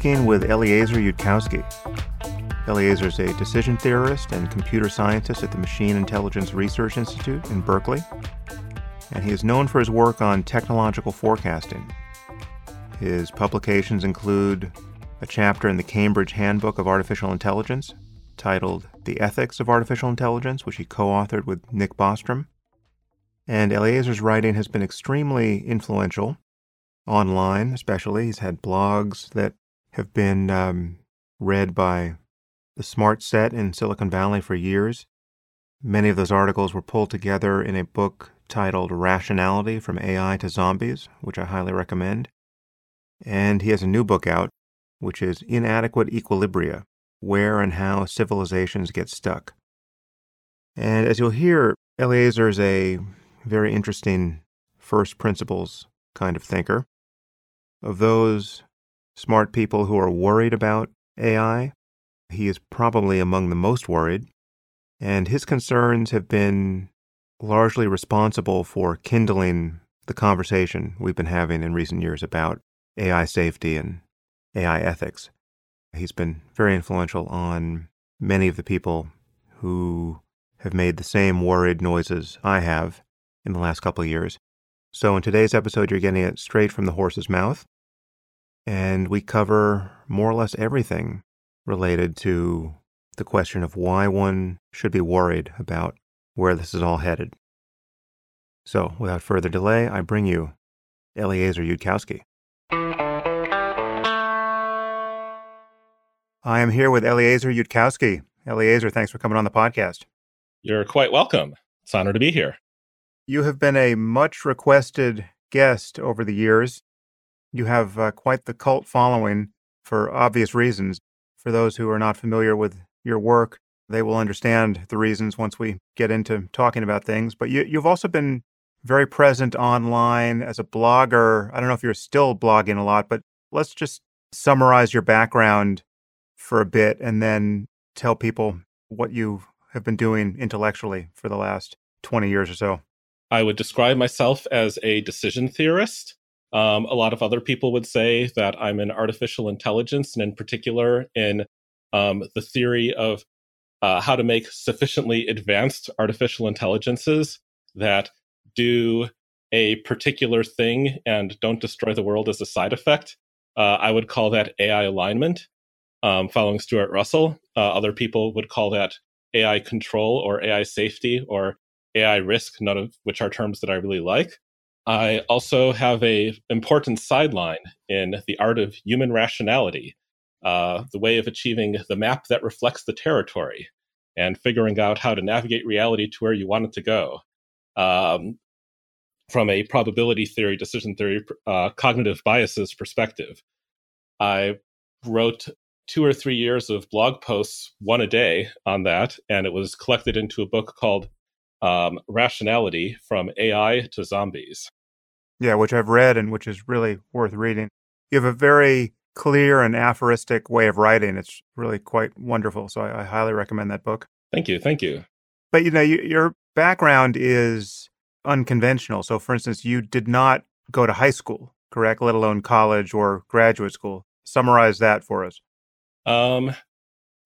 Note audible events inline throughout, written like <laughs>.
Speaking with Eliezer Yudkowsky. Eliezer is a decision theorist and computer scientist at the Machine Intelligence Research Institute in Berkeley, and he is known for his work on technological forecasting. His publications include a chapter in the Cambridge Handbook of Artificial Intelligence titled The Ethics of Artificial Intelligence, which he co authored with Nick Bostrom. And Eliezer's writing has been extremely influential online, especially. He's had blogs that have been um, read by the smart set in Silicon Valley for years. Many of those articles were pulled together in a book titled Rationality From AI to Zombies, which I highly recommend. And he has a new book out, which is Inadequate Equilibria Where and How Civilizations Get Stuck. And as you'll hear, Eliezer is a very interesting first principles kind of thinker. Of those smart people who are worried about AI, he is probably among the most worried, and his concerns have been largely responsible for kindling the conversation we've been having in recent years about AI safety and AI ethics. He's been very influential on many of the people who have made the same worried noises I have in the last couple of years. So, in today's episode, you're getting it straight from the horse's mouth. And we cover more or less everything related to the question of why one should be worried about where this is all headed. So, without further delay, I bring you Eliezer Yudkowsky. I am here with Eliezer Yudkowsky. Eliezer, thanks for coming on the podcast. You're quite welcome. It's an honor to be here. You have been a much requested guest over the years. You have uh, quite the cult following for obvious reasons. For those who are not familiar with your work, they will understand the reasons once we get into talking about things. But you, you've also been very present online as a blogger. I don't know if you're still blogging a lot, but let's just summarize your background for a bit and then tell people what you have been doing intellectually for the last 20 years or so. I would describe myself as a decision theorist. Um, a lot of other people would say that I'm in artificial intelligence, and in particular in um, the theory of uh, how to make sufficiently advanced artificial intelligences that do a particular thing and don't destroy the world as a side effect. Uh, I would call that AI alignment um, following Stuart Russell. Uh, other people would call that AI control or AI safety or AI risk, none of which are terms that I really like. I also have a important sideline in the art of human rationality, uh, the way of achieving the map that reflects the territory, and figuring out how to navigate reality to where you want it to go. Um, from a probability theory, decision theory, uh, cognitive biases perspective. I wrote two or three years of blog posts, one a day on that, and it was collected into a book called um, Rationality From AI to Zombies. Yeah, which I've read and which is really worth reading. You have a very clear and aphoristic way of writing. It's really quite wonderful. So I, I highly recommend that book. Thank you. Thank you. But you know, you, your background is unconventional. So, for instance, you did not go to high school, correct? Let alone college or graduate school. Summarize that for us. Um,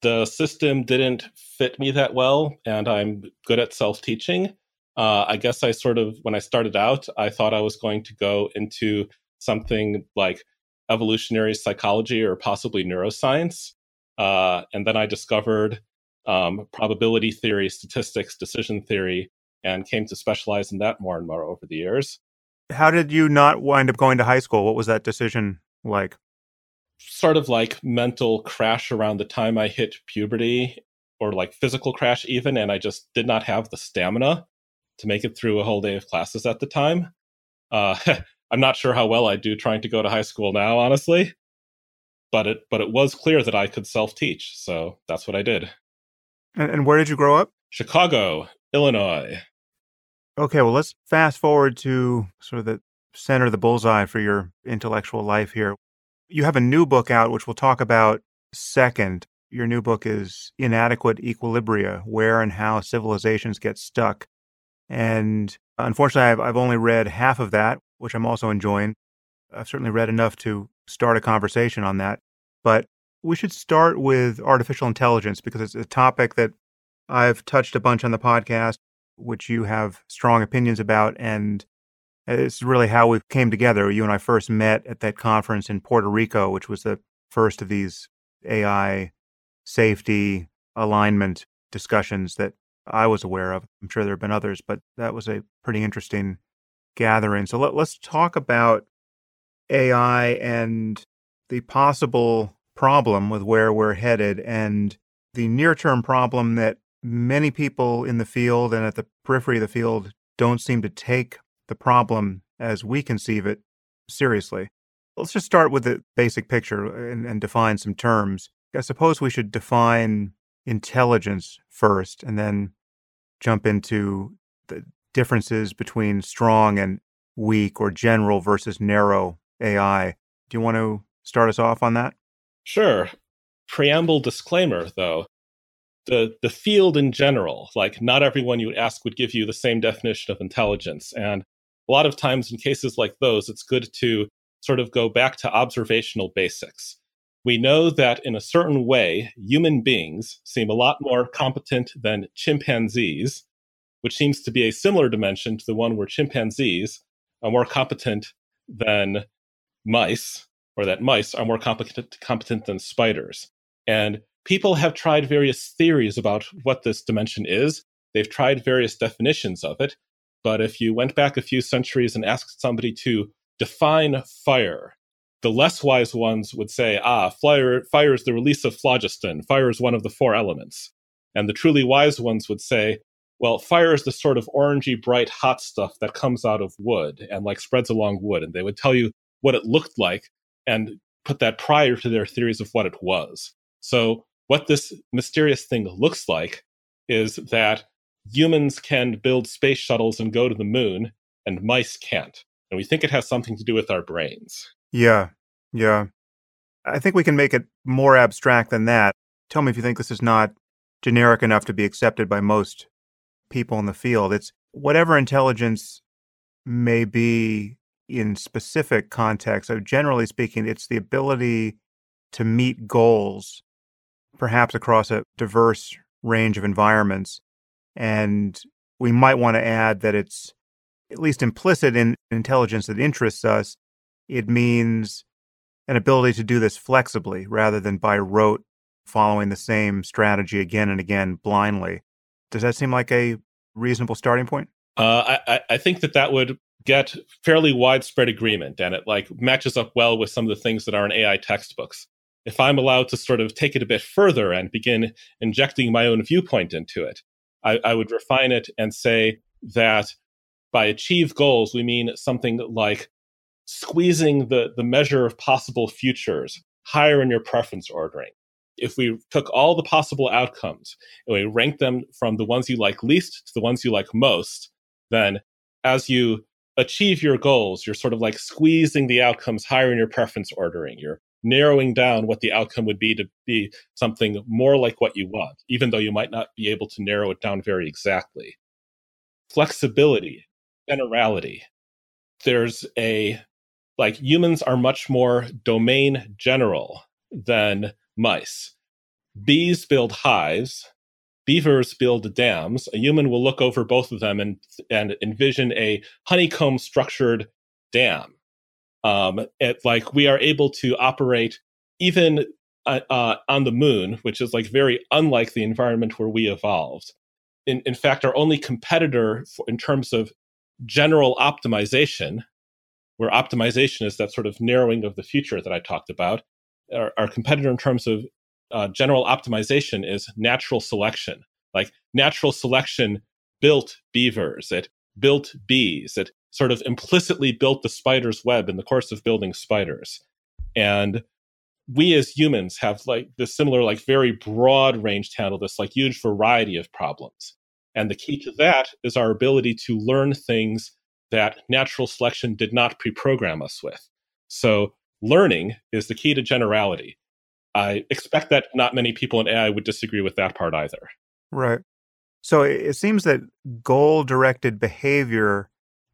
the system didn't fit me that well, and I'm good at self teaching. Uh, I guess I sort of, when I started out, I thought I was going to go into something like evolutionary psychology or possibly neuroscience. Uh, and then I discovered um, probability theory, statistics, decision theory, and came to specialize in that more and more over the years. How did you not wind up going to high school? What was that decision like? sort of like mental crash around the time I hit puberty or like physical crash even and I just did not have the stamina to make it through a whole day of classes at the time. Uh, <laughs> I'm not sure how well I do trying to go to high school now, honestly. But it but it was clear that I could self teach, so that's what I did. And, and where did you grow up? Chicago, Illinois. Okay, well let's fast forward to sort of the center of the bullseye for your intellectual life here. You have a new book out, which we'll talk about second. Your new book is Inadequate Equilibria Where and How Civilizations Get Stuck. And unfortunately, I've, I've only read half of that, which I'm also enjoying. I've certainly read enough to start a conversation on that. But we should start with artificial intelligence because it's a topic that I've touched a bunch on the podcast, which you have strong opinions about. And it's really how we came together. You and I first met at that conference in Puerto Rico, which was the first of these AI safety alignment discussions that I was aware of. I'm sure there have been others, but that was a pretty interesting gathering. So let, us talk about AI and the possible problem with where we're headed and the near term problem that many people in the field and at the periphery of the field don't seem to take the problem as we conceive it seriously. Let's just start with the basic picture and, and define some terms. I suppose we should define intelligence first and then jump into the differences between strong and weak or general versus narrow AI. Do you want to start us off on that? Sure. Preamble disclaimer though. The the field in general, like not everyone you would ask would give you the same definition of intelligence. And a lot of times in cases like those, it's good to sort of go back to observational basics. We know that in a certain way, human beings seem a lot more competent than chimpanzees, which seems to be a similar dimension to the one where chimpanzees are more competent than mice, or that mice are more competent, competent than spiders. And people have tried various theories about what this dimension is. They've tried various definitions of it. But if you went back a few centuries and asked somebody to define fire, the less wise ones would say, ah, fire, fire is the release of phlogiston. Fire is one of the four elements. And the truly wise ones would say, well, fire is the sort of orangey, bright, hot stuff that comes out of wood and like spreads along wood. And they would tell you what it looked like and put that prior to their theories of what it was. So, what this mysterious thing looks like is that humans can build space shuttles and go to the moon, and mice can't. And we think it has something to do with our brains. Yeah, yeah. I think we can make it more abstract than that. Tell me if you think this is not generic enough to be accepted by most people in the field. It's whatever intelligence may be in specific contexts. So generally speaking, it's the ability to meet goals, perhaps across a diverse range of environments. And we might want to add that it's at least implicit in intelligence that interests us. It means an ability to do this flexibly rather than by rote, following the same strategy again and again blindly. Does that seem like a reasonable starting point? Uh, I, I think that that would get fairly widespread agreement, and it like matches up well with some of the things that are in AI textbooks. If I'm allowed to sort of take it a bit further and begin injecting my own viewpoint into it, I, I would refine it and say that by achieve goals, we mean something like squeezing the, the measure of possible futures higher in your preference ordering. If we took all the possible outcomes and we ranked them from the ones you like least to the ones you like most, then as you achieve your goals, you're sort of like squeezing the outcomes higher in your preference ordering. You're narrowing down what the outcome would be to be something more like what you want, even though you might not be able to narrow it down very exactly. Flexibility, generality. There's a like humans are much more domain general than mice. Bees build hives, beavers build dams. A human will look over both of them and and envision a honeycomb structured dam. Um, it, like we are able to operate even uh, uh, on the moon, which is like very unlike the environment where we evolved. In, in fact, our only competitor for, in terms of general optimization where optimization is that sort of narrowing of the future that I talked about. Our, our competitor in terms of uh, general optimization is natural selection. Like natural selection built beavers, it built bees, it sort of implicitly built the spider's web in the course of building spiders. And we as humans have like this similar, like very broad range to handle this, like huge variety of problems. And the key to that is our ability to learn things that natural selection did not pre program us with. So, learning is the key to generality. I expect that not many people in AI would disagree with that part either. Right. So, it seems that goal directed behavior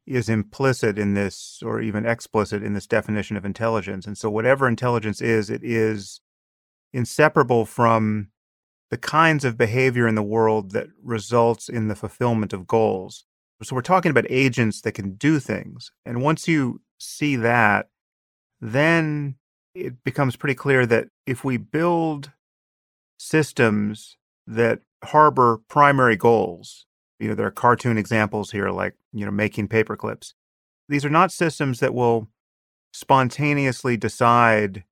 is implicit in this or even explicit in this definition of intelligence. And so, whatever intelligence is, it is inseparable from the kinds of behavior in the world that results in the fulfillment of goals. So, we're talking about agents that can do things. And once you see that, then it becomes pretty clear that if we build systems that harbor primary goals, you know, there are cartoon examples here like, you know, making paper clips. These are not systems that will spontaneously decide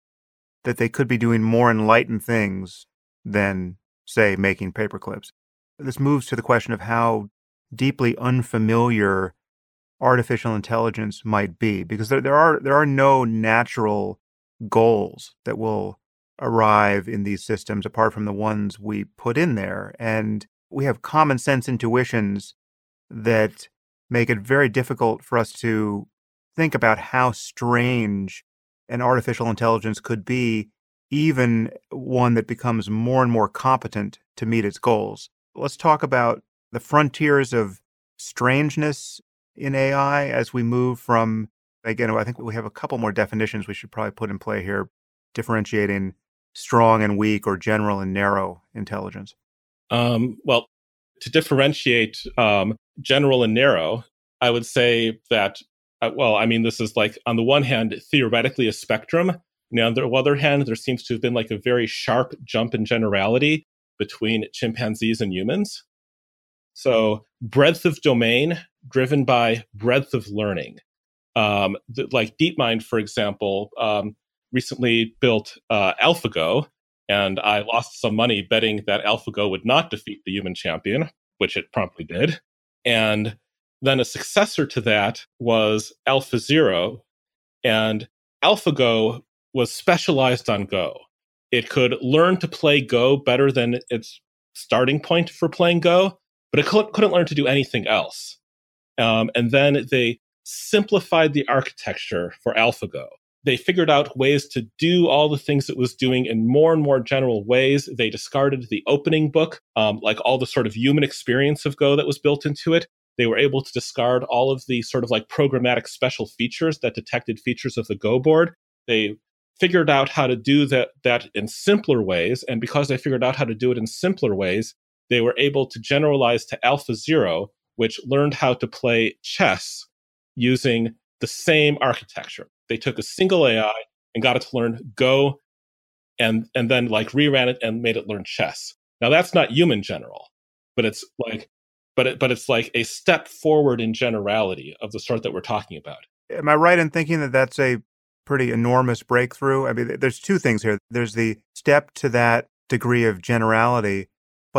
that they could be doing more enlightened things than, say, making paper clips. This moves to the question of how deeply unfamiliar artificial intelligence might be, because there, there are there are no natural goals that will arrive in these systems apart from the ones we put in there. And we have common sense intuitions that make it very difficult for us to think about how strange an artificial intelligence could be, even one that becomes more and more competent to meet its goals. Let's talk about the frontiers of strangeness in AI as we move from, again, I think we have a couple more definitions we should probably put in play here, differentiating strong and weak or general and narrow intelligence. Um, well, to differentiate um, general and narrow, I would say that, uh, well, I mean, this is like, on the one hand, theoretically a spectrum. And on the other hand, there seems to have been like a very sharp jump in generality between chimpanzees and humans. So, breadth of domain driven by breadth of learning. Um, like DeepMind, for example, um, recently built uh, AlphaGo, and I lost some money betting that AlphaGo would not defeat the human champion, which it promptly did. And then a successor to that was AlphaZero, and AlphaGo was specialized on Go. It could learn to play Go better than its starting point for playing Go, but it couldn't learn to do anything else. Um, and then they simplified the architecture for AlphaGo they figured out ways to do all the things it was doing in more and more general ways. They discarded the opening book, um, like all the sort of human experience of Go that was built into it. They were able to discard all of the sort of like programmatic special features that detected features of the Go board. They figured out how to do that, that in simpler ways. And because they figured out how to do it in simpler ways, they were able to generalize to AlphaZero, which learned how to play chess using the same architecture. They took a single AI and got it to learn Go and and then like reran it and made it learn chess. Now that's not human general, but it's like but it, but it's like a step forward in generality of the sort that we're talking about. Am I right in thinking that that's a pretty enormous breakthrough? I mean, there's two things here. There's the step to that degree of generality,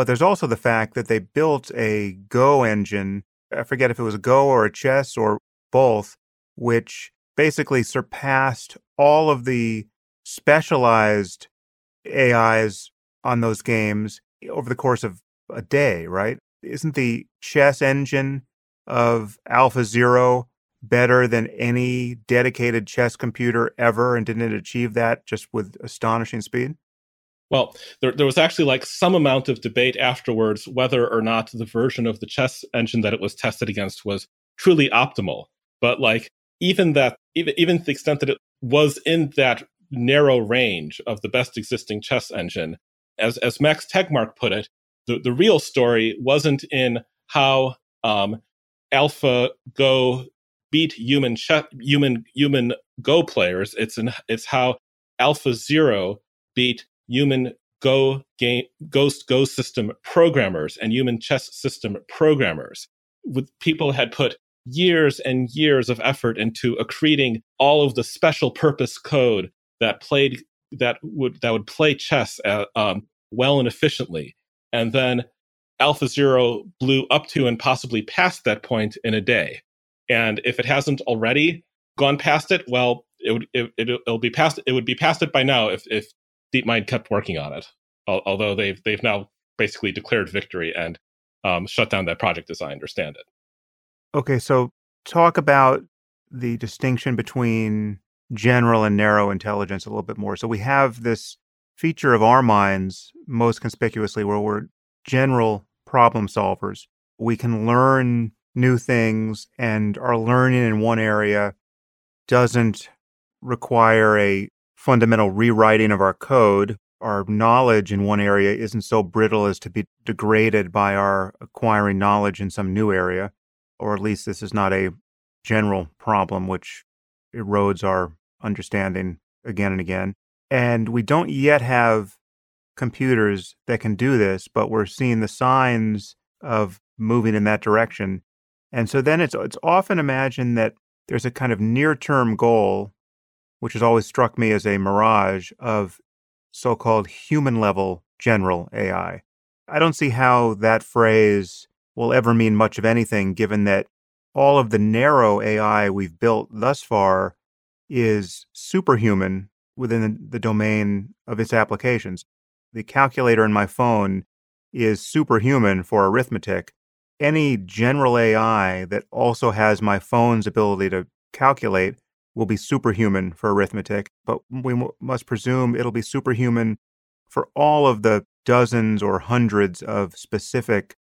but there's also the fact that they built a Go engine. I forget if it was a Go or a chess or both, which basically surpassed all of the specialized AIs on those games over the course of a day, right? Isn't the chess engine of AlphaZero better than any dedicated chess computer ever? And didn't it achieve that just with astonishing speed? Well, there, there was actually like some amount of debate afterwards whether or not the version of the chess engine that it was tested against was truly optimal. But like even that even even to the extent that it was in that narrow range of the best existing chess engine as as max tegmark put it the, the real story wasn't in how um, alpha go beat human ch- human human go players it's in it's how Alpha Zero beat human go game ghost go system programmers and human chess system programmers with people had put years and years of effort into accreting all of the special purpose code that played that would that would play chess uh, um, well and efficiently, and then Alpha Zero blew up to and possibly past that point in a day. And if it hasn't already gone past it, well, it would it, it, will be past it would be past it by now if if DeepMind kept working on it. Although they've they've now basically declared victory and um, shut down that project, as I understand it. Okay, so talk about the distinction between general and narrow intelligence a little bit more. So we have this feature of our minds most conspicuously where we're general problem solvers. We can learn new things and our learning in one area doesn't require a fundamental rewriting of our code. Our knowledge in one area isn't so brittle as to be degraded by our acquiring knowledge in some new area, or at least this is not a general problem which erodes our understanding again and again. And we don't yet have computers that can do this, but we're seeing the signs of moving in that direction. And so then it's it's often imagined that there's a kind of near-term goal, which has always struck me as a mirage of so-called human level general AI. I don't see how that phrase will ever mean much of anything given that all of the narrow AI we've built thus far is superhuman within the domain of its applications. The calculator in my phone is superhuman for arithmetic. Any general AI that also has my phone's ability to calculate will be superhuman for arithmetic, but we m- must presume it'll be superhuman for all of the dozens or hundreds of specific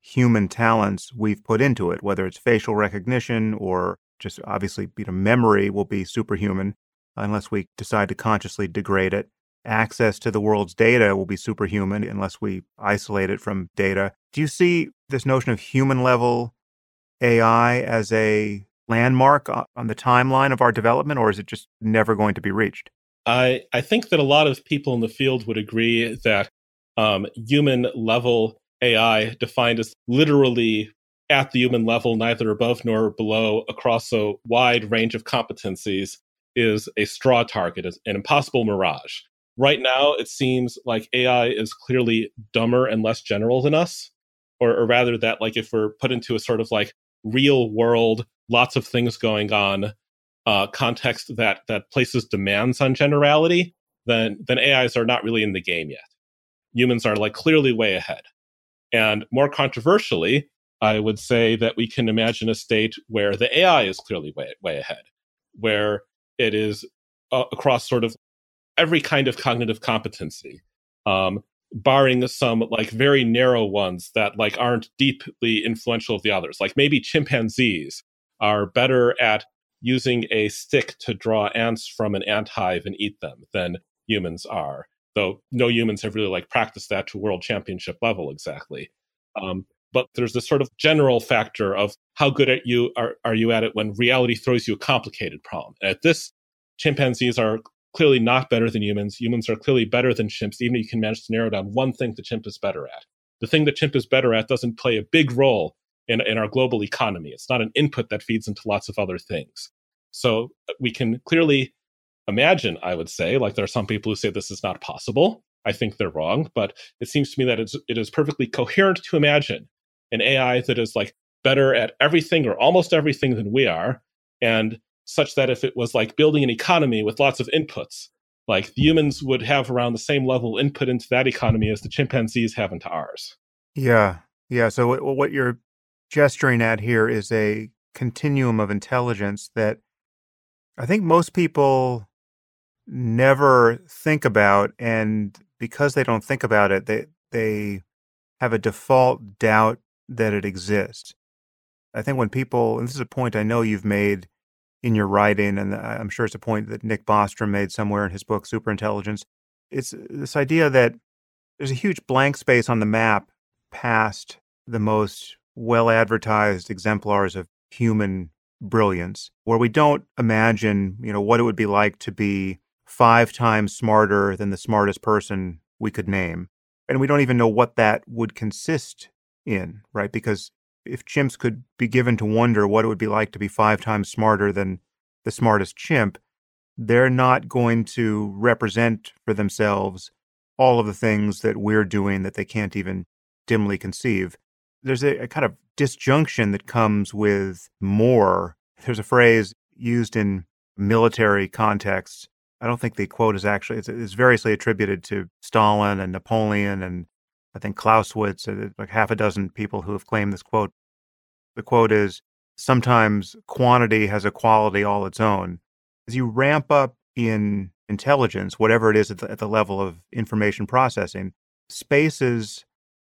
human talents we've put into it, whether it's facial recognition or just obviously you know, memory will be superhuman unless we decide to consciously degrade it. Access to the world's data will be superhuman unless we isolate it from data. Do you see this notion of human level AI as a landmark on the timeline of our development, or is it just never going to be reached? I, I think that a lot of people in the field would agree that um, human level AI, defined as literally at the human level, neither above nor below, across a wide range of competencies, is a straw target, is an impossible mirage. Right now, it seems like AI is clearly dumber and less general than us, or, or rather, that like if we're put into a sort of like real world, lots of things going on uh, context that that places demands on generality, then then AIs are not really in the game yet. Humans are like clearly way ahead. And more controversially, I would say that we can imagine a state where the AI is clearly way, way ahead, where it is uh, across sort of every kind of cognitive competency, um, barring some like very narrow ones that like aren't deeply influential of the others. Like maybe chimpanzees are better at using a stick to draw ants from an ant hive and eat them than humans are though no humans have really like practiced that to world championship level exactly. Um, but there's this sort of general factor of how good at you are, are you at it when reality throws you a complicated problem. And at this, chimpanzees are clearly not better than humans. Humans are clearly better than chimps, even if you can manage to narrow down one thing the chimp is better at. The thing the chimp is better at doesn't play a big role in, in our global economy. It's not an input that feeds into lots of other things. So uh, we can clearly imagine, I would say. Like there are some people who say this is not possible. I think they're wrong, but it seems to me that it's, it is perfectly coherent to imagine an AI that is like better at everything or almost everything than we are, and such that if it was like building an economy with lots of inputs, like the humans would have around the same level input into that economy as the chimpanzees have into ours. Yeah, yeah. So what you're gesturing at here is a continuum of intelligence that I think most people never think about and because they don't think about it they they have a default doubt that it exists. I think when people and this is a point i know you've made in your writing and i'm sure it's a point that nick bostrom made somewhere in his book superintelligence it's this idea that there's a huge blank space on the map past the most well advertised exemplars of human brilliance where we don't imagine you know what it would be like to be five times smarter than the smartest person we could name. And we don't even know what that would consist in, right? Because if chimps could be given to wonder what it would be like to be five times smarter than the smartest chimp, they're not going to represent for themselves all of the things that we're doing that they can't even dimly conceive. There's a, a kind of disjunction that comes with more. There's a phrase used in military contexts I don't think the quote is actually it's, it's variously attributed to Stalin and Napoleon and I think Clausewitz, uh, like half a dozen people who have claimed this quote. The quote is sometimes quantity has a quality all its own. As you ramp up in intelligence, whatever it is at the, at the level of information processing, spaces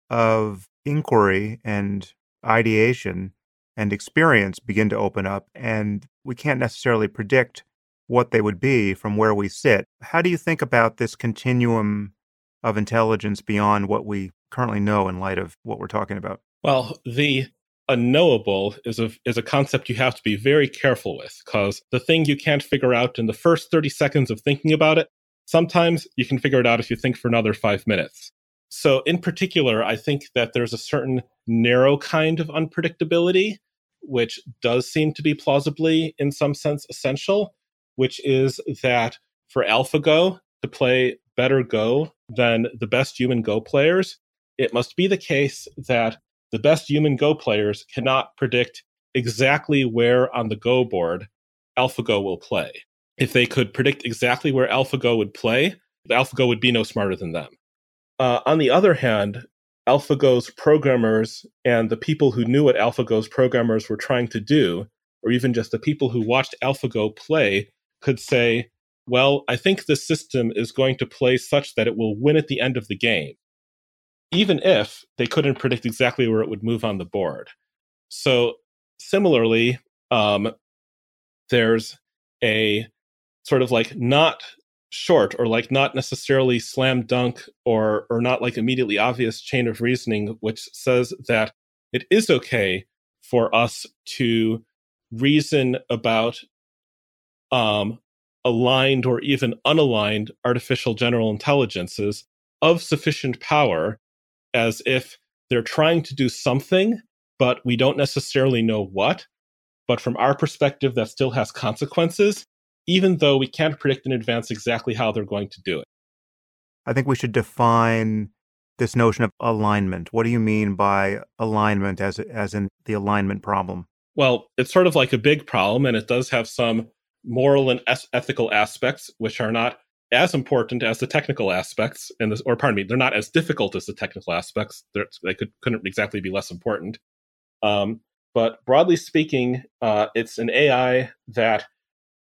of inquiry and ideation and experience begin to open up, and we can't necessarily predict what they would be from where we sit. How do you think about this continuum of intelligence beyond what we currently know in light of what we're talking about? Well, the unknowable is a is a concept you have to be very careful with because the thing you can't figure out in the first 30 seconds of thinking about it, sometimes you can figure it out if you think for another 5 minutes. So in particular, I think that there's a certain narrow kind of unpredictability which does seem to be plausibly in some sense essential, which is that for AlphaGo to play better Go than the best human Go players, it must be the case that the best human Go players cannot predict exactly where on the Go board AlphaGo will play. If they could predict exactly where AlphaGo would play, AlphaGo would be no smarter than them. Uh, on the other hand, AlphaGo's programmers and the people who knew what AlphaGo's programmers were trying to do, or even just the people who watched AlphaGo play, could say, well, I think the system is going to play such that it will win at the end of the game even if they couldn't predict exactly where it would move on the board. So similarly, um, there's a sort of like not short or like not necessarily slam dunk or or not like immediately obvious chain of reasoning which says that it is okay for us to reason about um, aligned or even unaligned artificial general intelligences of sufficient power as if they're trying to do something, but we don't necessarily know what. But from our perspective, that still has consequences, even though we can't predict in advance exactly how they're going to do it. I think we should define this notion of alignment. What do you mean by alignment as, as in the alignment problem? Well, it's sort of like a big problem, and it does have some moral and ethical aspects, which are not as important as the technical aspects and this or pardon me they're not as difficult as the technical aspects they're, they could couldn't exactly be less important um, but broadly speaking uh, it's an ai that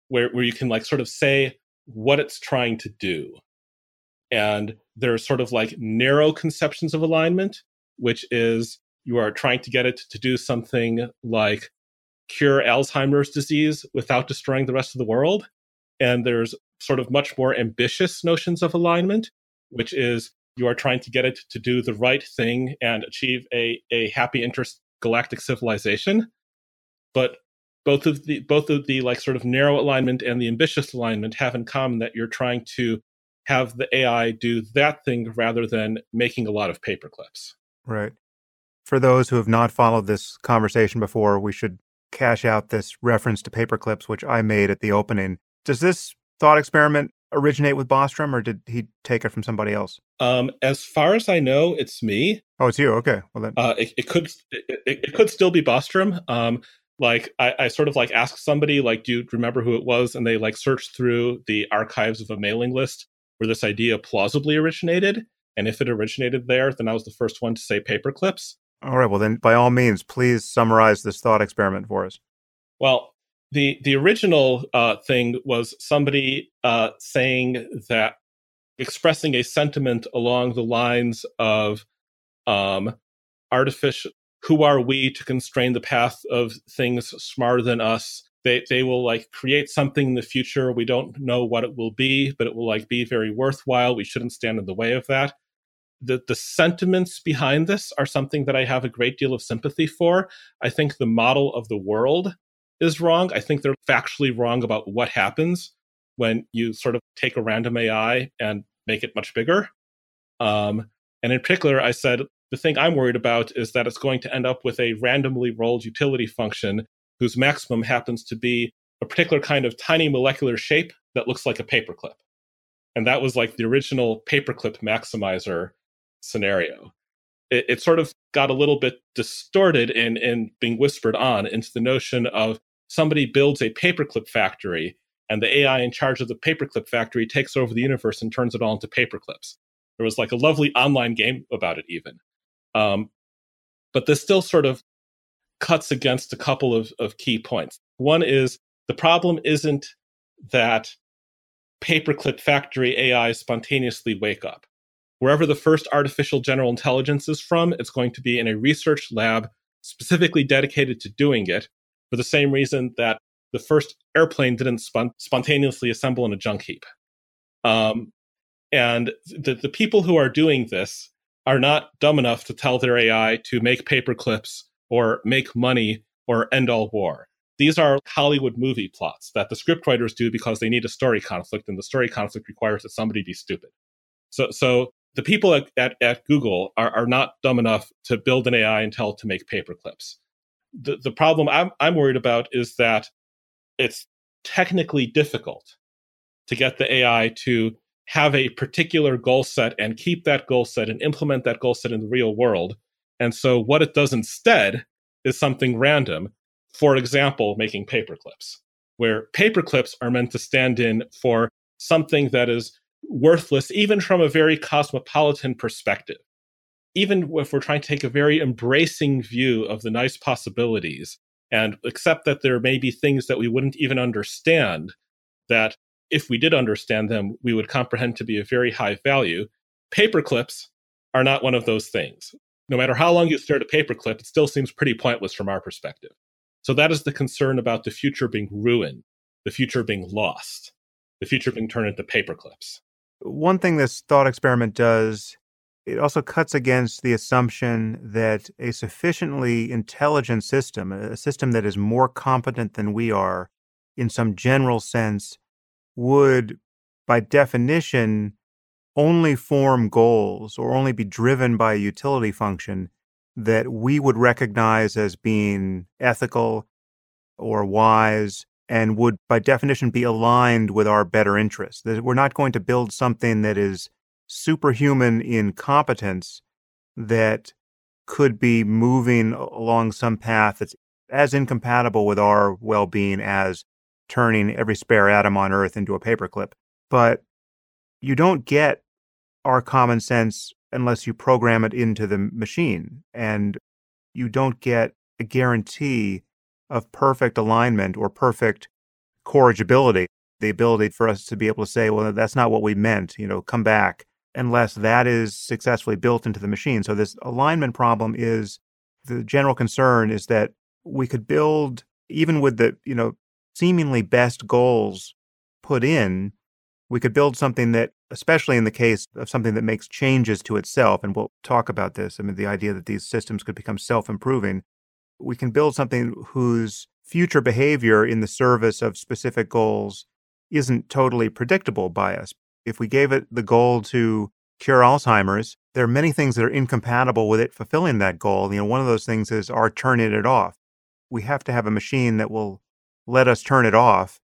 where, where you can like sort of say what it's trying to do and there's sort of like narrow conceptions of alignment which is you are trying to get it to do something like cure alzheimer's disease without destroying the rest of the world and there's sort of much more ambitious notions of alignment, which is you are trying to get it to do the right thing and achieve a, a happy intergalactic civilization. But both of the both of the like sort of narrow alignment and the ambitious alignment have in common that you're trying to have the AI do that thing rather than making a lot of paperclips. Right. For those who have not followed this conversation before, we should cash out this reference to paperclips, which I made at the opening. Does this thought experiment originate with Bostrom, or did he take it from somebody else? Um, as far as I know, it's me. Oh, it's you. Okay. Well then, uh, it, it, could it, it, could still be Bostrom. Um, like I, I sort of like asked somebody, like, do you remember who it was? And they like searched through the archives of a mailing list where this idea plausibly originated. And if it originated there, then I was the first one to say paperclips. All right. Well, then, by all means, please summarize this thought experiment for us. Well, the the original uh, thing was somebody uh, saying that expressing a sentiment along the lines of um, artificial who are we to constrain the path of things smarter than us? They they will like create something in the future. We don't know what it will be but it will like be very worthwhile. We shouldn't stand in the way of that. The the sentiments behind this are something that i have a great deal of sympathy for. I think the model of the world is wrong. I think they're factually wrong about what happens when you sort of take a random AI and make it much bigger. Um, and in particular, I said the thing I'm worried about is that it's going to end up with a randomly rolled utility function whose maximum happens to be a particular kind of tiny molecular shape that looks like a paperclip. And that was like the original paperclip maximizer scenario it, it sort of got a little bit distorted in in being whispered on into the notion of somebody builds a paperclip factory and the AI in charge of the paperclip factory takes over the universe and turns it all into paperclips. There was like a lovely online game about it, even. Um, but this still sort of cuts against a couple of, of key points. One is the problem isn't that paperclip factory AI spontaneously wake up wherever the first artificial general intelligence is from, it's going to be in a research lab specifically dedicated to doing it for the same reason that the first airplane didn't spon- spontaneously assemble in a junk heap. Um, and the, the people who are doing this are not dumb enough to tell their AI to make paper clips or make money or end all war. These are Hollywood movie plots that the scriptwriters do because they need a story conflict, and the story conflict requires that somebody be stupid. So, so the people at, at, at Google are, are not dumb enough to build an AI and tell it to make paper clips. The, the problem I'm, I'm worried about is that it's technically difficult to get the AI to have a particular goal set and keep that goal set and implement that goal set in the real world. And so what it does instead is something random. For example, making paper clips, where paper clips are meant to stand in for something that is worthless, even from a very cosmopolitan perspective. Even if we're trying to take a very embracing view of the nice possibilities and accept that there may be things that we wouldn't even understand that if we did understand them, we would comprehend to be of very high value. Paperclips are not one of those things. No matter how long you stare at a paperclip, it still seems pretty pointless from our perspective. So that is the concern about the future being ruined, the future being lost, the future being turned into paperclips. One thing this thought experiment does, it also cuts against the assumption that a sufficiently intelligent system, a system that is more competent than we are in some general sense, would, by definition, only form goals or only be driven by a utility function that we would recognize as being ethical or wise and would, by definition, be aligned with our better interests. That we're not going to build something that is superhuman in competence that could be moving along some path that's as incompatible with our well being as turning every spare atom on Earth into a paperclip. But you don't get our common sense unless you program it into the machine. And you don't get a guarantee of perfect alignment or perfect corrigibility, the ability for us to be able to say, well, that's not what we meant, you know, come back, unless that is successfully built into the machine. So this alignment problem is the general concern is that we could build even with the, you know, seemingly best goals put in, we could build something that, especially in the case of something that makes changes to itself, and we'll talk about this. I mean, the idea that these systems could become self improving, we can build something whose future behavior in the service of specific goals isn't totally predictable by us. If we gave it the goal to cure Alzheimer's, there are many things that are incompatible with it fulfilling that goal. You know, one of those things is our turning it off. We have to have a machine that will let us turn it off,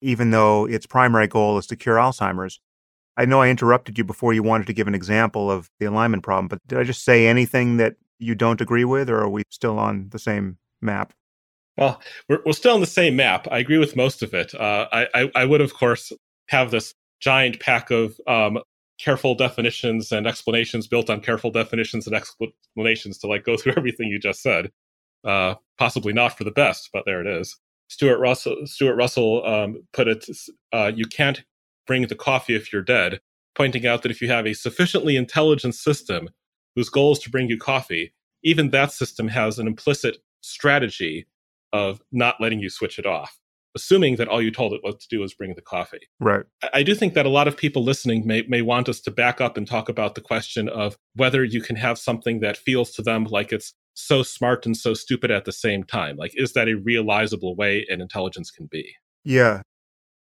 even though its primary goal is to cure Alzheimer's. I know I interrupted you before you wanted to give an example of the alignment problem, but did I just say anything that you don't agree with, or are we still on the same map? Well, we're, we're still on the same map. I agree with most of it. Uh, I, I, I, would, of course, have this giant pack of um, careful definitions and explanations built on careful definitions and explanations to like go through <laughs> everything you just said. Uh, possibly not for the best, but there it is. Stuart Russell Stuart Russell um, put it, uh, "You can't bring the coffee if you're dead," pointing out that if you have a sufficiently intelligent system whose goal is to bring you coffee, even that system has an implicit strategy of not letting you switch it off, assuming that all you told it what to do was bring the coffee. Right. I, I do think that a lot of people listening may may want us to back up and talk about the question of whether you can have something that feels to them like it's so smart and so stupid at the same time? Like, is that a realizable way an intelligence can be? Yeah.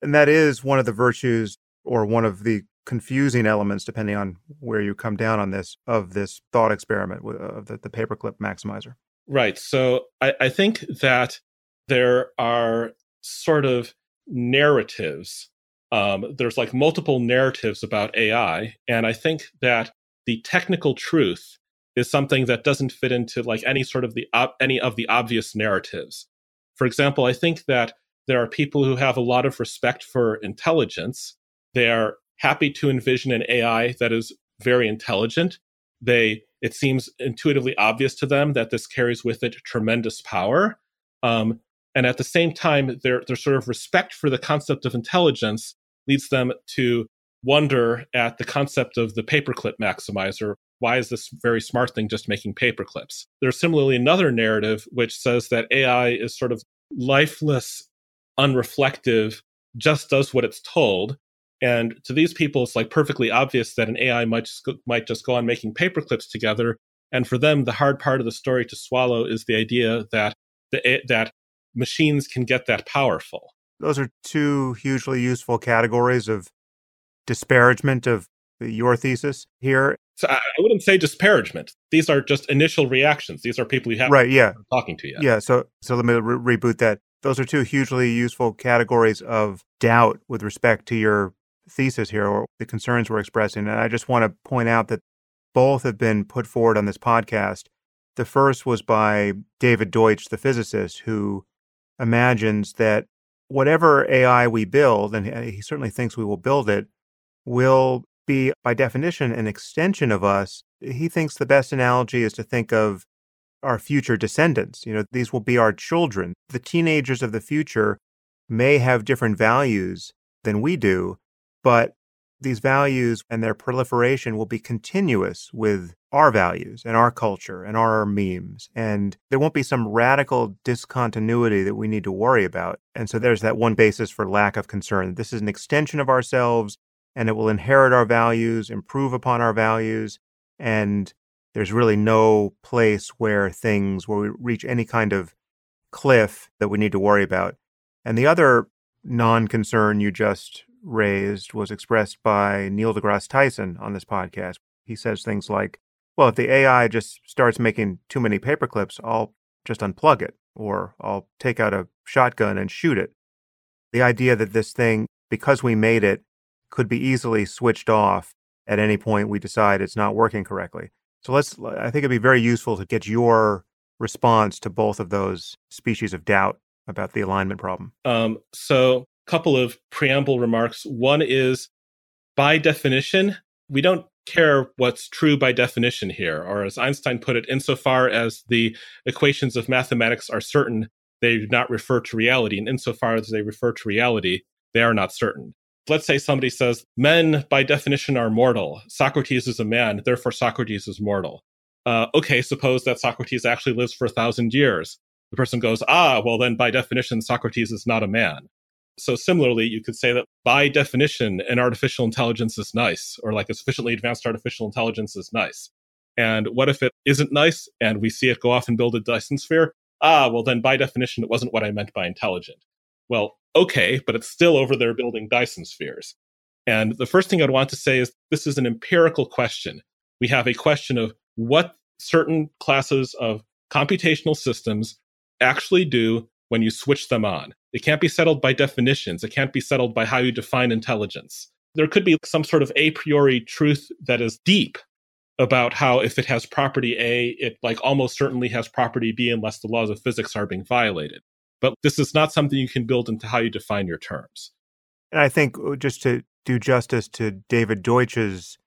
And that is one of the virtues or one of the confusing elements, depending on where you come down on this, of this thought experiment of the, the paperclip maximizer. Right. So I, I think that there are sort of narratives. Um, there's like multiple narratives about AI. And I think that the technical truth is something that doesn't fit into like any sort of the any of the obvious narratives. For example, I think that there are people who have a lot of respect for intelligence. They are happy to envision an AI that is very intelligent. They it seems intuitively obvious to them that this carries with it tremendous power. Um, and at the same time, their their sort of respect for the concept of intelligence leads them to wonder at the concept of the paperclip maximizer why is this very smart thing just making paper clips? There's similarly another narrative which says that AI is sort of lifeless, unreflective, just does what it's told. And to these people, it's like perfectly obvious that an AI might just go, might just go on making paper clips together. And for them, the hard part of the story to swallow is the idea that the, that machines can get that powerful. Those are two hugely useful categories of disparagement of your thesis here. So I, wouldn't say disparagement. These are just initial reactions. These are people you have right, yeah. talking to you. Yeah. So so let me re- reboot that. Those are two hugely useful categories of doubt with respect to your thesis here or the concerns we're expressing. And I just want to point out that both have been put forward on this podcast. The first was by David Deutsch, the physicist, who imagines that whatever AI we build, and he certainly thinks we will build it, will be, by definition, an extension of us. He thinks the best analogy is to think of our future descendants. You know, these will be our children. The teenagers of the future may have different values than we do, but these values and their proliferation will be continuous with our values and our culture and our memes. And there won't be some radical discontinuity that we need to worry about. And so there's that one basis for lack of concern. This is an extension of ourselves and it will inherit our values, improve upon our values. And there's really no place where things, where we reach any kind of cliff that we need to worry about. And the other non concern you just raised was expressed by Neil deGrasse Tyson on this podcast. He says things like, well, if the AI just starts making too many paperclips, I'll just unplug it or I'll take out a shotgun and shoot it. The idea that this thing, because we made it, could be easily switched off at any point we decide it's not working correctly. So let's, I think it'd be very useful to get your response to both of those species of doubt about the alignment problem. Um, so couple of preamble remarks. One is by definition, we don't care what's true by definition here, or as Einstein put it, insofar as the equations of mathematics are certain, they do not refer to reality. And insofar as they refer to reality, they are not certain. Let's say somebody says, men by definition are mortal. Socrates is a man, therefore Socrates is mortal. Uh, okay, suppose that Socrates actually lives for a thousand years. The person goes, ah, well, then by definition, Socrates is not a man. So similarly, you could say that by definition, an artificial intelligence is nice, or like a sufficiently advanced artificial intelligence is nice. And what if it isn't nice and we see it go off and build a Dyson sphere? Ah, well, then by definition, it wasn't what I meant by intelligent. Well, okay, but it's still over there building Dyson spheres. And the first thing I'd want to say is this is an empirical question. We have a question of what certain classes of computational systems actually do when you switch them on. It can't be settled by definitions. It can't be settled by how you define intelligence. There could be some sort of a priori truth that is deep about how if it has property A, it like almost certainly has property B unless the laws of physics are being violated. But this is not something you can build into how you define your terms. And I think uh, just to do justice to David Deutsch's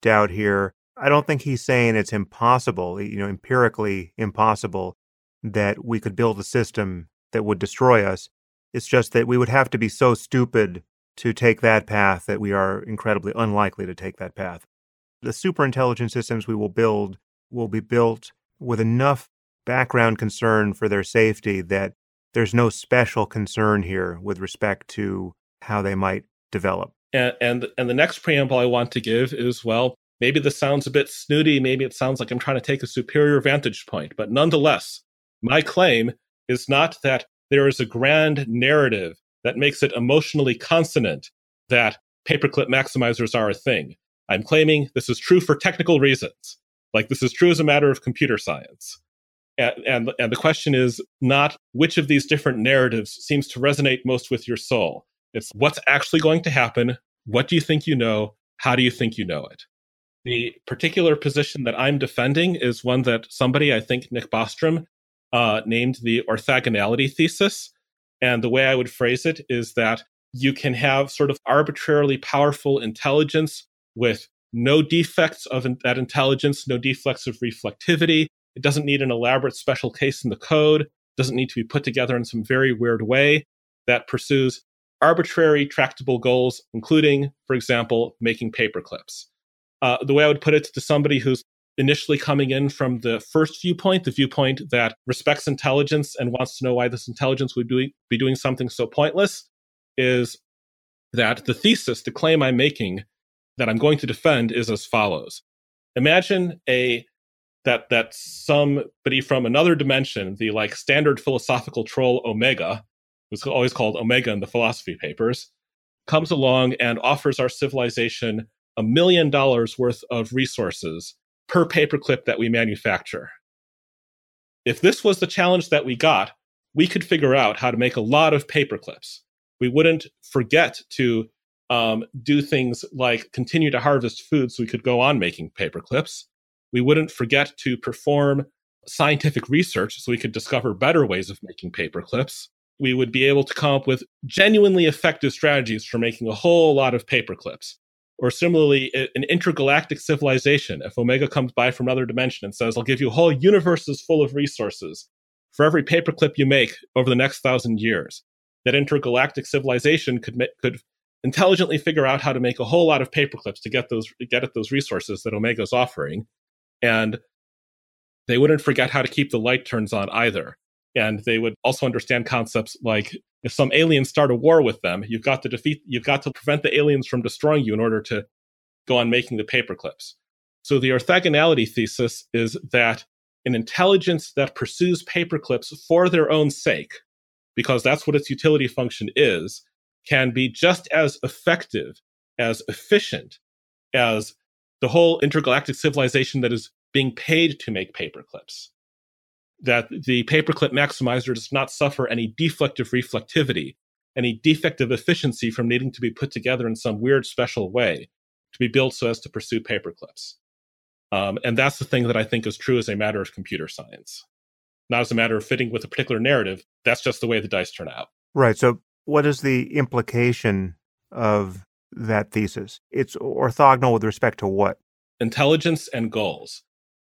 doubt here, I don't think he's saying it's impossible, you know, empirically impossible that we could build a system that would destroy us. It's just that we would have to be so stupid to take that path that we are incredibly unlikely to take that path. The superintelligent systems we will build will be built with enough background concern for their safety that there's no special concern here with respect to how they might develop. And, and and the next preamble I want to give is well, maybe this sounds a bit snooty, maybe it sounds like I'm trying to take a superior vantage point, but nonetheless, my claim is not that there is a grand narrative that makes it emotionally consonant that paperclip maximizers are a thing. I'm claiming this is true for technical reasons. Like this is true as a matter of computer science. And, and, and the question is not which of these different narratives seems to resonate most with your soul. It's what's actually going to happen. What do you think you know? How do you think you know it? The particular position that I'm defending is one that somebody, I think Nick Bostrom, uh, named the orthogonality thesis. And the way I would phrase it is that you can have sort of arbitrarily powerful intelligence with no defects of in- that intelligence, no defects of reflectivity. It doesn't need an elaborate special case in the code, doesn't need to be put together in some very weird way that pursues arbitrary tractable goals, including, for example, making paper clips. Uh, the way I would put it to somebody who's initially coming in from the first viewpoint, the viewpoint that respects intelligence and wants to know why this intelligence would be doing something so pointless, is that the thesis, the claim I'm making that I'm going to defend is as follows. Imagine a that that somebody from another dimension, the like standard philosophical troll Omega, who's always called Omega in the philosophy papers, comes along and offers our civilization a million dollars worth of resources per paperclip that we manufacture. If this was the challenge that we got, we could figure out how to make a lot of paperclips. We wouldn't forget to um, do things like continue to harvest food so we could go on making paperclips. We wouldn't forget to perform scientific research so we could discover better ways of making paperclips. We would be able to come up with genuinely effective strategies for making a whole lot of paperclips. Or similarly, an intergalactic civilization. If Omega comes by from another dimension and says, I'll give you whole universes full of resources for every paperclip you make over the next thousand years, that intergalactic civilization could, could intelligently figure out how to make a whole lot of paperclips to get those get at those resources that Omega is offering, and they wouldn't forget how to keep the light turns on either. And they would also understand concepts like if some aliens start a war with them, you've got to defeat, you've got to prevent the aliens from destroying you in order to go on making the paperclips. So the orthogonality thesis is that an intelligence that pursues paperclips for their own sake, because that's what its utility function is, can be just as effective, as efficient as the whole intergalactic civilization that is being paid to make paperclips. That the paperclip maximizer does not suffer any deflective reflectivity, any defect of efficiency from needing to be put together in some weird special way to be built so as to pursue paperclips. Um, and that's the thing that I think is true as a matter of computer science, not as a matter of fitting with a particular narrative. That's just the way the dice turn out. Right. So what is the implication of that thesis? It's orthogonal with respect to what? Intelligence and goals.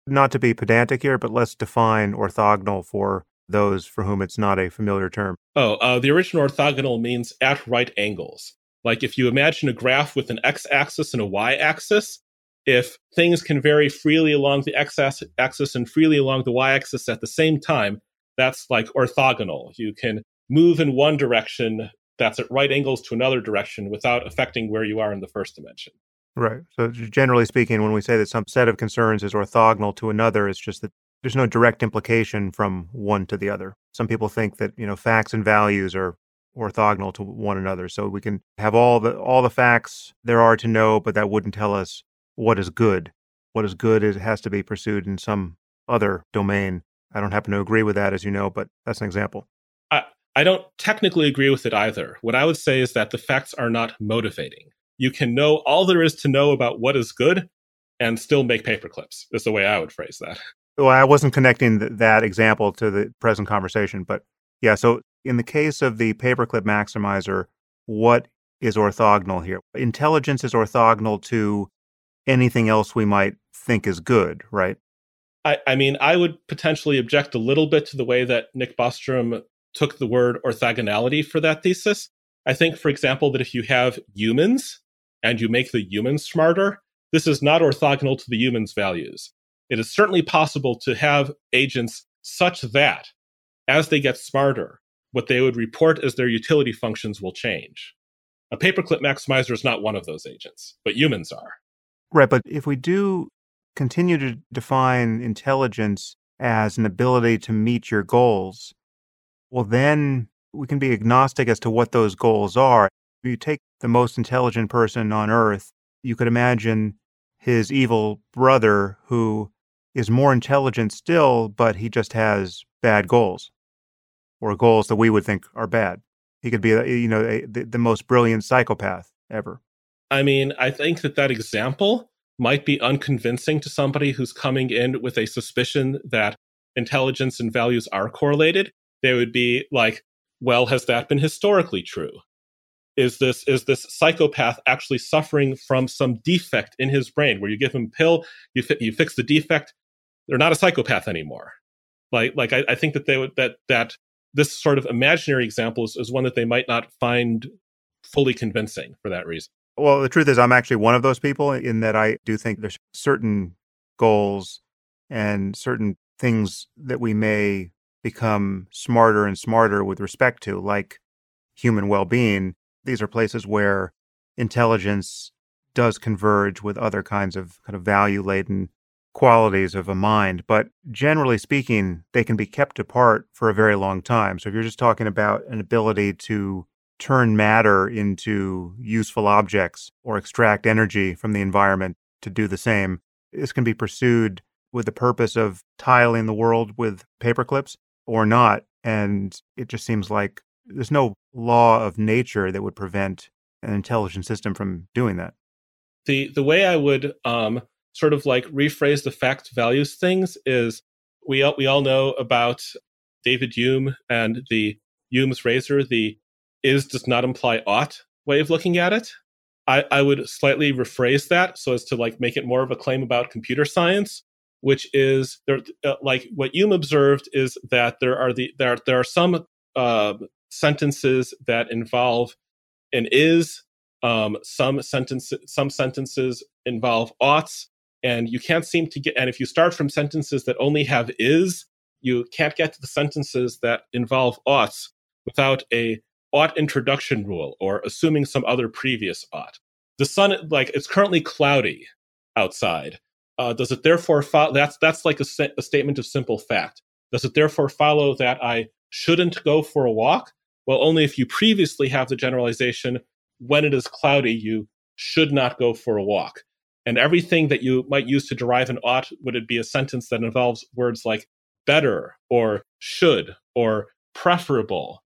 Not to be pedantic here, but let's define orthogonal for those for whom it's not a familiar term. Oh, uh, the original orthogonal means at right angles. Like if you imagine a graph with an x axis and a y axis, if things can vary freely along the x axis and freely along the y axis at the same time, that's like orthogonal. You can move in one direction that's at right angles to another direction without affecting where you are in the first dimension. Right. So generally speaking, when we say that some set of concerns is orthogonal to another, it's just that there's no direct implication from one to the other. Some people think that, you know, facts and values are orthogonal to one another. So we can have all the all the facts there are to know, but that wouldn't tell us what is good. What is good is has to be pursued in some other domain. I don't happen to agree with that, as you know, but that's an example. I don't technically agree with it either. What I would say is that the facts are not motivating. You can know all there is to know about what is good and still make paperclips, is the way I would phrase that. Well, I wasn't connecting th- that example to the present conversation, but yeah, so in the case of the paperclip maximizer, what is orthogonal here? Intelligence is orthogonal to anything else we might think is good, right? I, I, mean, I would potentially object a little bit to the way that Nick Bostrom took the word orthogonality for that thesis. I think, for example, that if you have humans and you make the humans smarter, this is not orthogonal to the humans' values. It is certainly possible to have agents such that as they get smarter, what they would report as their utility functions will change. A paperclip maximizer is not one of those agents, but humans are. Right, but if we do continue to define intelligence as an ability to meet your goals, well, then we can be agnostic as to what those goals are. If you take the most intelligent person on earth, you could imagine his evil brother who is more intelligent still, but he just has bad goals or goals that we would think are bad. He could be, uh, you know, a, the, the most brilliant psychopath ever. I mean, I think that that example might be unconvincing to somebody who's coming in with a suspicion that intelligence and values are correlated they would be like, well, has that been historically true? Is this is this psychopath actually suffering from some defect in his brain where you give him a pill, you fi- you fix the defect, they're not a psychopath anymore. Like like I, I think that they would that that this sort of imaginary example is, is one that they might not find fully convincing for that reason. Well, the truth is, I'm actually one of those people in that I do think there's certain goals and certain things that we may become smarter and smarter with respect to, like human well being. These are places where intelligence does converge with other kinds of kind of value laden qualities of a mind. But generally speaking, they can be kept apart for a very long time. So if you're just talking about an ability to turn matter into useful objects or extract energy from the environment to do the same, this can be pursued with the purpose of tiling the world with paperclips or not. And it just seems like there's no law of nature that would prevent an intelligent system from doing that. The the way I would um, sort of like rephrase the fact values things is we all, we all know about David Hume and the Hume's razor, the is does not imply ought way of looking at it. I, I would slightly rephrase that so as to like make it more of a claim about computer science, which is there uh, like what Hume observed is that there are the there there are some uh, sentences that involve an is, um, some sentences some sentences involve oughts, and you can't seem to get. And if you start from sentences that only have is, you can't get to the sentences that involve oughts without a ought introduction rule or assuming some other previous ought. The sun, like it's currently cloudy outside. Uh, does it therefore follow? That's that's like a, a statement of simple fact. Does it therefore follow that I shouldn't go for a walk? Well, only if you previously have the generalization when it is cloudy, you should not go for a walk. And everything that you might use to derive an ought would it be a sentence that involves words like better or should or preferable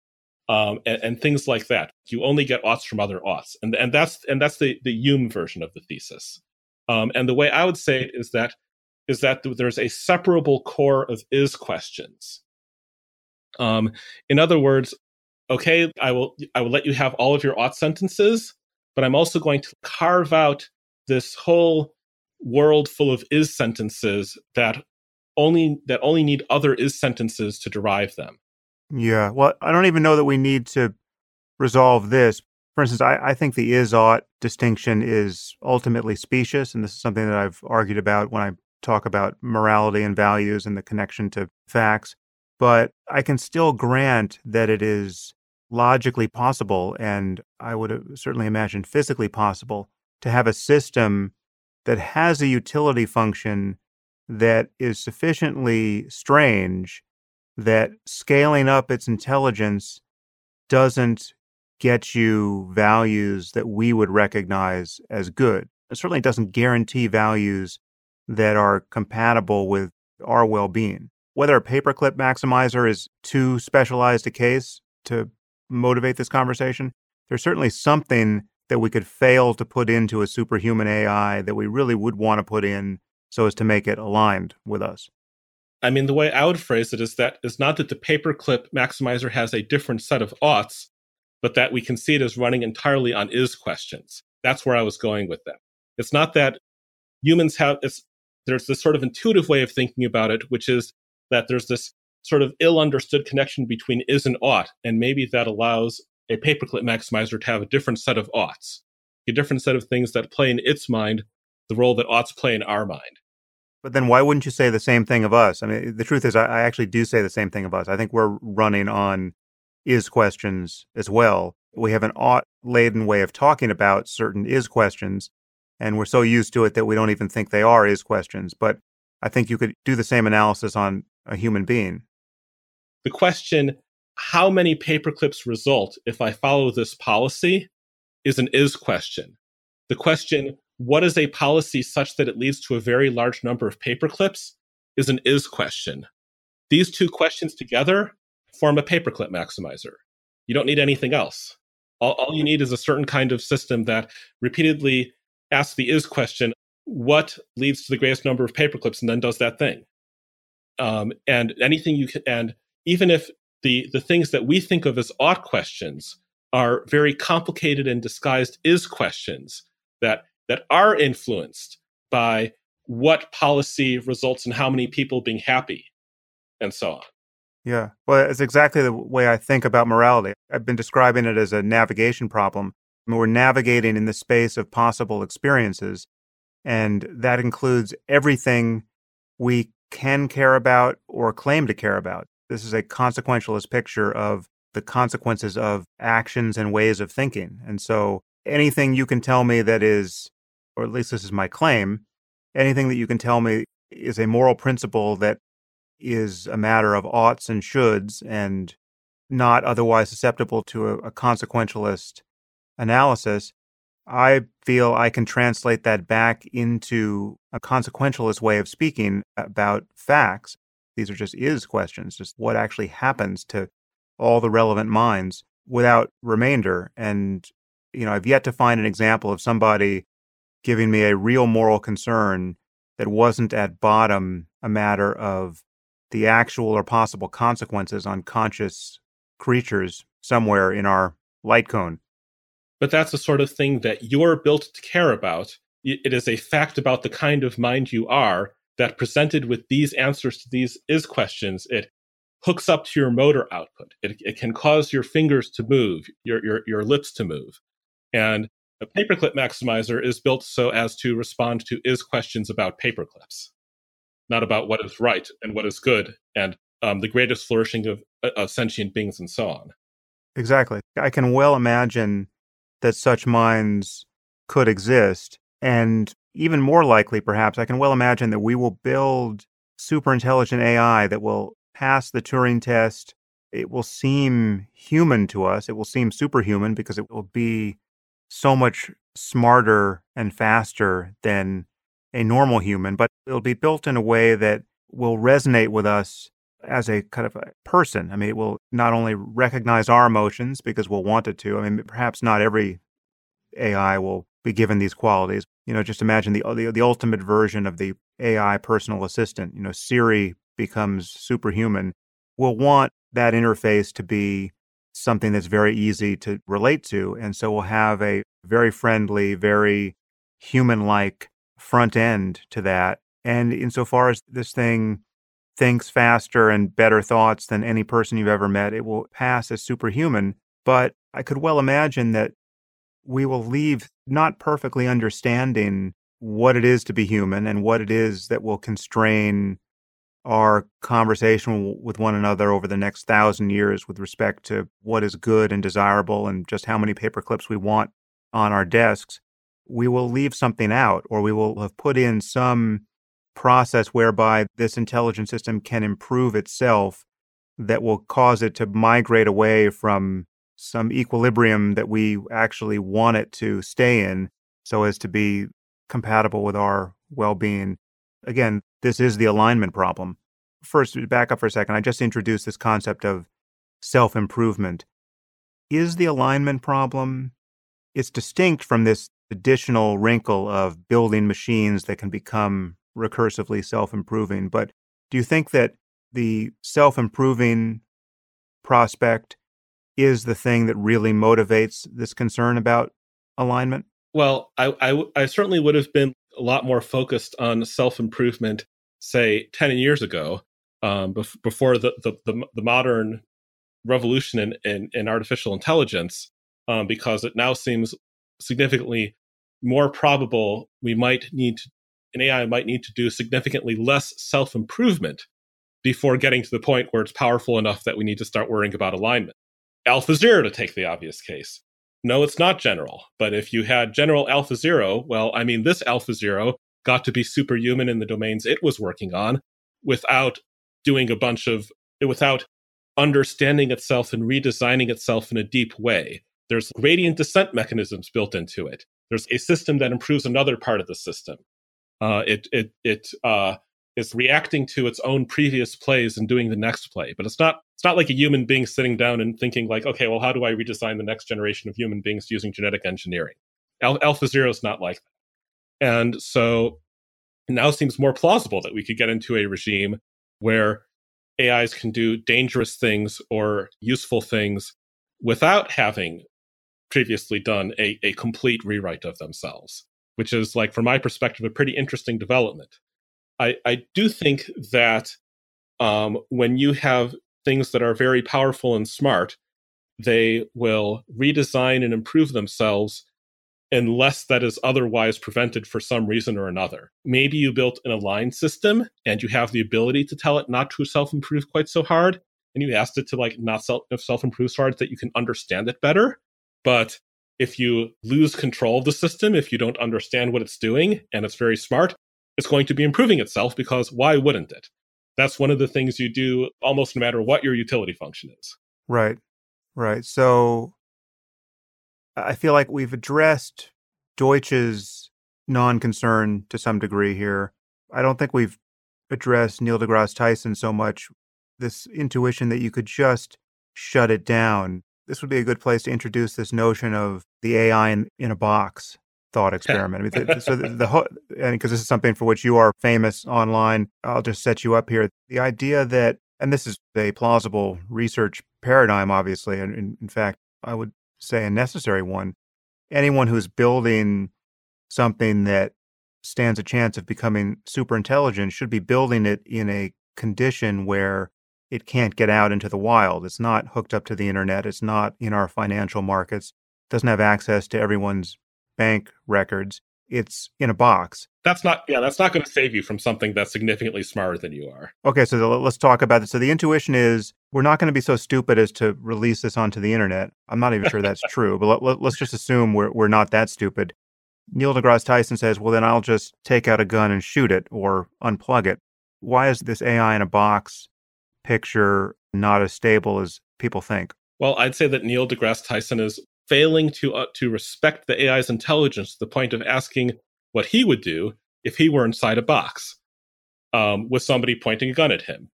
um, and, and, things like that. You only get oughts from other oughts, and and that's and that's the the Hume version of the thesis. Um, and the way I would say it is that is that there's a separable core of is questions. Um, in other words, okay, I will I will let you have all of your ought sentences, but I'm also going to carve out this whole world full of is sentences that only that only need other is sentences to derive them. Yeah. Well, I don't even know that we need to resolve this. For instance, I, I think the is ought distinction is ultimately specious. And this is something that I've argued about when I talk about morality and values and the connection to facts. But I can still grant that it is logically possible, and I would uh, certainly imagine physically possible, to have a system that has a utility function that is sufficiently strange that scaling up its intelligence doesn't get you values that we would recognize as good. It certainly doesn't guarantee values that are compatible with our well being. Whether a paperclip maximizer is too specialized a case to motivate this conversation, there's certainly something that we could fail to put into a superhuman AI that we really would want to put in so as to make it aligned with us. I mean, the way I would phrase it is that it's not that the paperclip maximizer has a different set of oughts, but that we can see it as running entirely on is questions. That's where I was going with that. It's not that humans have it's there's this sort of intuitive way of thinking about it, which is that there's this sort of ill understood connection between is and ought, and maybe that allows a paperclip maximizer to have a different set of oughts, a different set of things that play in its mind the role that oughts play in our mind. But then why wouldn't you say the same thing of us? I mean, the truth is, I, I actually do say the same thing of us. I think we're running on is questions as well. We have an ought laden way of talking about certain is questions, and we're so used to it that we don't even think they are is questions. But I think you could do the same analysis on a human being. The question, how many paperclips result if I follow this policy, is an is question. The question, what is a policy such that it leads to a very large number of paperclips is an is question. These two questions together form a paperclip maximizer. You don't need anything else. All, all you need is a certain kind of system that repeatedly asks the is question, what leads to the greatest number of paperclips, and then does that thing. Um, and anything you can, and even if the the things that we think of as ought questions are very complicated and disguised is questions that that are influenced by what policy results in how many people being happy and so on. Yeah. Well, it's exactly the way I think about morality. I've been describing it as a navigation problem. I mean, we're navigating in the space of possible experiences. And that includes everything we can care about or claim to care about. This is a consequentialist picture of the consequences of actions and ways of thinking. And so anything you can tell me that is, or at least this is my claim, anything that you can tell me is a moral principle that is a matter of oughts and shoulds and not otherwise susceptible to a, a consequentialist analysis, I feel I can translate that back into a consequentialist way of speaking about facts. These are just is questions, just what actually happens to all the relevant minds without remainder. And, you know, I've yet to find an example of somebody giving me a real moral concern that wasn't at bottom a matter of the actual or possible consequences on conscious creatures somewhere in our light cone. But that's the sort of thing that you're built to care about. It is a fact about the kind of mind you are that presented with these answers to these is questions, it hooks up to your motor output. It, it can cause your fingers to move, your, your, your lips to move. And a paperclip maximizer is built so as to respond to is questions about paperclips, not about what is right and what is good and um, the greatest flourishing of, uh, of sentient beings and so on. Exactly. I can well imagine that such minds could exist. And even more likely, perhaps, I can well imagine that we will build super intelligent AI that will pass the Turing test. It will seem human to us. It will seem superhuman because it will be so much smarter and faster than a normal human, but it'll be built in a way that will resonate with us as a kind of a person. I mean, it will not only recognize our emotions because we'll want it to. I mean, perhaps not every AI will be given these qualities. You know, just imagine the the, the ultimate version of the AI personal assistant. You know, Siri becomes superhuman. We'll want that interface to be something that's very easy to relate to, and so we'll have a very friendly, very human-like front end to that. And insofar as this thing thinks faster and better thoughts than any person you've ever met, it will pass as superhuman. But I could well imagine that we will leave not perfectly understanding what it is to be human and what it is that will constrain our conversation with one another over the next thousand years with respect to what is good and desirable and just how many paper clips we want on our desks, we will leave something out or we will have put in some process whereby this intelligent system can improve itself that will cause it to migrate away from some equilibrium that we actually want it to stay in so as to be compatible with our well being. Again, this is the alignment problem. First, back up for a second. I just introduced this concept of self improvement. Is the alignment problem? It's distinct from this additional wrinkle of building machines that can become recursively self improving. But do you think that the self improving prospect is the thing that really motivates this concern about alignment? Well, I, I, I certainly would have been a lot more focused on self improvement, say, 10 years ago, um, bef- before the, the, the, the, modern revolution in, in, in artificial intelligence, um, because it now seems significantly more probable we might need to, an AI might need to do significantly less self improvement before getting to the point where it's powerful enough that we need to start worrying about alignment. Alpha Zero to take the obvious case. No, it's not general. But if you had general Alpha Zero, well, I mean, this Alpha Zero got to be superhuman in the domains it was working on without doing a bunch of, without understanding itself and redesigning itself in a deep way. There's gradient descent mechanisms built into it. There's a system that improves another part of the system. Uh, it it it uh, is reacting to its own previous plays and doing the next play. But it's not it's not like a human being sitting down and thinking like, okay, well, how do I redesign the next generation of human beings using genetic engineering? Al- Alpha Zero is not like that. And so now seems more plausible that we could get into a regime where AIs can do dangerous things or useful things without having previously done a, a complete rewrite of themselves, which is like, from my perspective, a pretty interesting development. I, I do think that um, when you have things that are very powerful and smart, they will redesign and improve themselves unless that is otherwise prevented for some reason or another. Maybe you built an aligned system and you have the ability to tell it not to self improve quite so hard. And you asked it to like not self improve so hard that you can understand it better. But if you lose control of the system, if you don't understand what it's doing and it's very smart, it's going to be improving itself because why wouldn't it? That's one of the things you do almost no matter what your utility function is. Right. Right. So I feel like we've addressed Deutsch's non concern to some degree here. I don't think we've addressed Neil deGrasse Tyson so much. This intuition that you could just shut it down. This would be a good place to introduce this notion of the AI in, in a box thought experiment. I mean, the, so the, <laughs> the whole, and because this is something for which you are famous online, I'll just set you up here. The idea that, and this is a plausible research paradigm, obviously, and in, in fact, I would say a necessary one. Anyone who's building something that stands a chance of becoming super intelligent should be building it in a condition where it can't get out into the wild. It's not hooked up to the internet. It's not in our financial markets. It doesn't have access to everyone's bank records. It's in a box. That's not, yeah, that's not going to save you from something that's significantly smarter than you are. Okay, so the, let's talk about this. So the intuition is we're not going to be so stupid as to release this onto the internet. I'm not even sure that's <laughs> true, but let, let, let's just assume we're, we're not that stupid. Neil deGrasse Tyson says, well, then I'll just take out a gun and shoot it or unplug it. Why is this AI in a box picture not as stable as people think? Well, I'd say that Neil deGrasse Tyson is failing to uh, to respect the AI's intelligence to the point of asking what he would do if he were inside a box um, with somebody pointing a gun at him,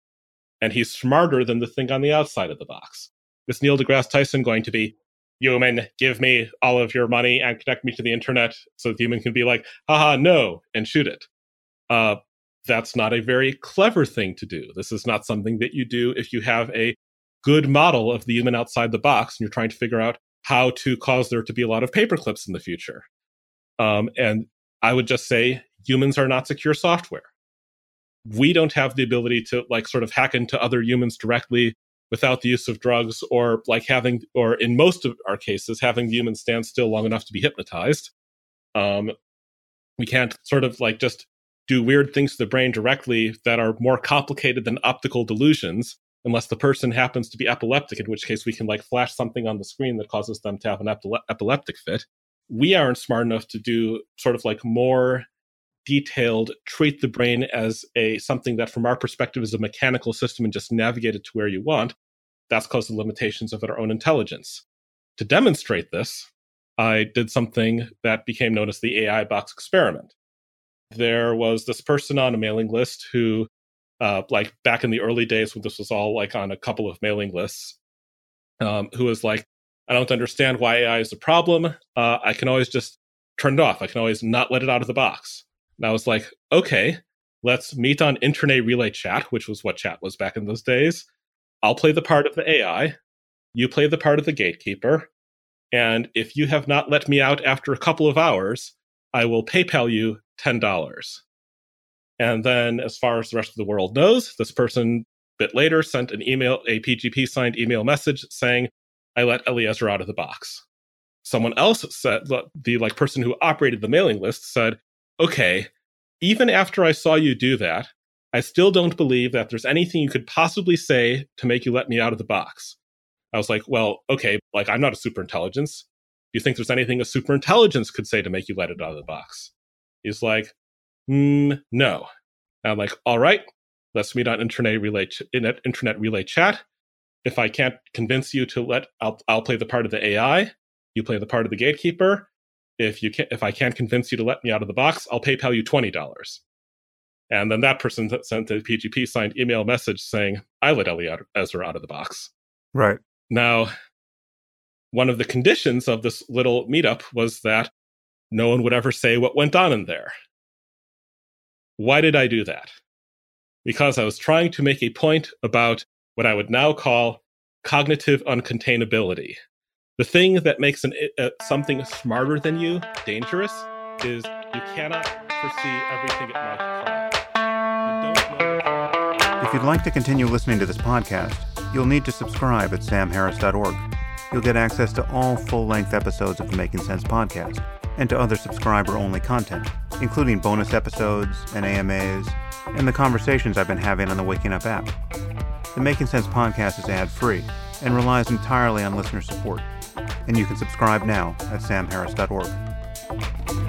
and he's smarter than the thing on the outside of the box. Is Neil deGrasse Tyson going to be human? Give me all of your money and connect me to the internet so the human can be like, haha, no, and shoot it. Uh, that's not a very clever thing to do. This is not something that you do if you have a good model of the human outside the box and you're trying to figure out how to cause there to be a lot of paperclips in the future. Um, and I would just say humans are not secure software. We don't have the ability to like sort of hack into other humans directly without the use of drugs or like having, or in most of our cases, having the human stand still long enough to be hypnotized. Um, we can't sort of like just do weird things to the brain directly that are more complicated than optical delusions unless the person happens to be epileptic, in which case we can like flash something on the screen that causes them to have an epile- epileptic fit. We aren't smart enough to do sort of like more detailed treat the brain as a something that from our perspective is a mechanical system and just navigate it to where you want. That's caused the limitations of our own intelligence. To demonstrate this i did something that became known as the ai box experiment there was this person on a mailing list who uh, like back in the early days when this was all like on a couple of mailing lists, um, who was like, I don't understand why AI is a problem. Uh, I can always just turn it off. I can always not let it out of the box. And I was like, okay, let's meet on Internet Relay Chat, which was what chat was back in those days. I'll play the part of the AI. You play the part of the gatekeeper. And if you have not let me out after a couple of hours, I will PayPal you $10. And then, as far as the rest of the world knows, this person a bit later sent an email, a PGP signed email message saying, I let Eliezer out of the box. Someone else said, the like person who operated the mailing list said, okay, even after I saw you do that, I still don't believe that there's anything you could possibly say to make you let me out of the box. I was like, well, okay, like I'm not a super intelligence. Do you think there's anything a super intelligence could say to make you let it out of the box? He's like, mm, no. And I'm like, all right, let's meet on internet relay ch- internet relay chat. If I can't convince you to let, I'll I'll play the part of the AI. You play the part of the gatekeeper. If you can, if I can't convince you to let me out of the box, I'll PayPal you twenty dollars. And then that person sent a PGP signed email message saying, I let Eliezer out of the box. Right. Now, one of the conditions of this little meetup was that no one would ever say what went on in there. Why did I do that? Because I was trying to make a point about what I would now call cognitive uncontainability. The thing that makes an, uh, something smarter than you dangerous is you cannot foresee everything it might try. If you'd like to continue listening to this podcast, you'll need to subscribe at samharris.org. You'll get access to all full length episodes of the Making Sense podcast and to other subscriber only content, including bonus episodes and AMAs, and the conversations I've been having on the Waking Up app. The Making Sense podcast is ad free and relies entirely on listener support, and you can subscribe now at samharris.org.